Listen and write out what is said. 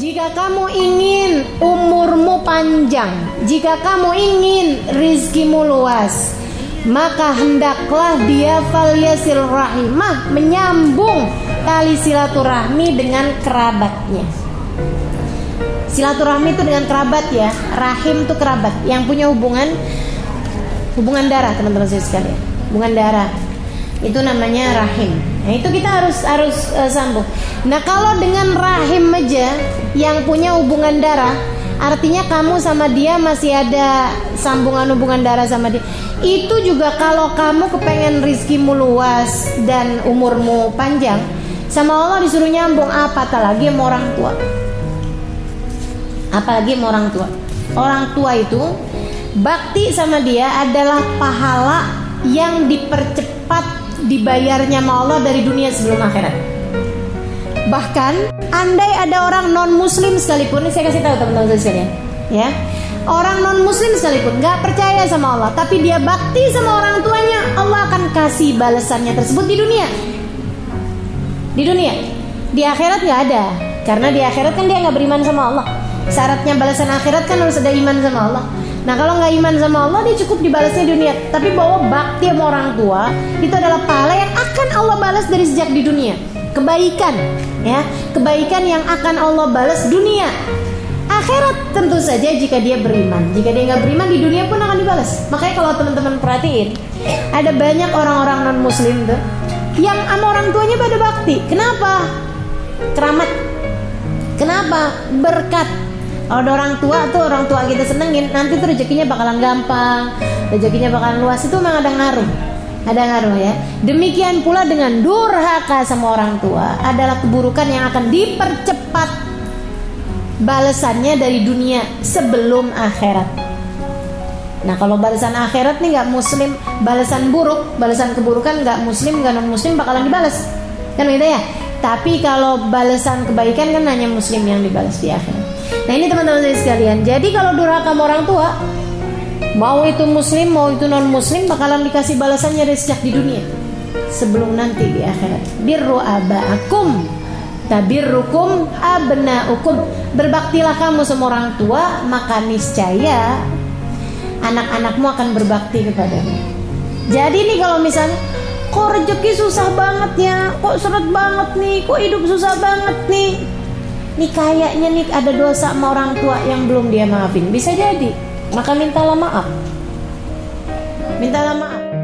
Jika kamu ingin umurmu panjang, jika kamu ingin rizkimu luas, maka hendaklah dia falyasil rahimah menyambung tali silaturahmi dengan kerabatnya. Silaturahmi itu dengan kerabat ya, rahim itu kerabat. Yang punya hubungan hubungan darah teman-teman saya sekalian, hubungan darah itu namanya rahim. Nah itu kita harus harus uh, sambung. Nah kalau dengan rahim aja yang punya hubungan darah, artinya kamu sama dia masih ada sambungan hubungan darah sama dia. Itu juga kalau kamu kepengen rizkimu luas dan umurmu panjang, sama Allah disuruh nyambung apa lagi sama orang tua. Apalagi sama orang tua. Orang tua itu bakti sama dia adalah pahala yang dipercepat dibayarnya sama Allah dari dunia sebelum akhirat. Bahkan andai ada orang non muslim sekalipun, saya kasih tahu teman-teman saya sekalian, ya. Orang non muslim sekalipun nggak percaya sama Allah, tapi dia bakti sama orang tuanya, Allah akan kasih balasannya tersebut di dunia. Di dunia, di akhirat nggak ada, karena di akhirat kan dia nggak beriman sama Allah. Syaratnya balasan akhirat kan harus ada iman sama Allah. Nah kalau nggak iman sama Allah dia cukup dibalasnya di dunia. Tapi bahwa bakti sama orang tua itu adalah pahala yang akan Allah balas dari sejak di dunia. Kebaikan, ya, kebaikan yang akan Allah balas dunia. Akhirat tentu saja jika dia beriman. Jika dia nggak beriman di dunia pun akan dibalas. Makanya kalau teman-teman perhatiin, ada banyak orang-orang non Muslim tuh yang sama orang tuanya pada bakti. Kenapa? Keramat. Kenapa? Berkat kalau ada orang tua tuh orang tua kita senengin, nanti tuh rezekinya bakalan gampang, rezekinya bakalan luas itu memang ada ngaruh. Ada ngaruh ya. Demikian pula dengan durhaka sama orang tua adalah keburukan yang akan dipercepat balasannya dari dunia sebelum akhirat. Nah kalau balasan akhirat nih nggak muslim, balasan buruk, balasan keburukan nggak muslim, nggak non muslim bakalan dibalas, kan gitu ya. Tapi kalau balasan kebaikan kan hanya muslim yang dibalas di akhirat. Nah ini teman-teman sekalian. Jadi kalau durhaka orang tua, mau itu muslim mau itu non muslim bakalan dikasih balasannya dari sejak di dunia sebelum nanti di akhirat. Birru abaakum tabirrukum abnaukum. Berbaktilah kamu sama orang tua, maka niscaya anak-anakmu akan berbakti kepadamu. Jadi nih kalau misalnya kok rezeki susah banget ya, kok seret banget nih, kok hidup susah banget nih Nih kayaknya nih ada dosa sama orang tua yang belum dia maafin. Bisa jadi. Maka mintalah maaf. Mintalah maaf.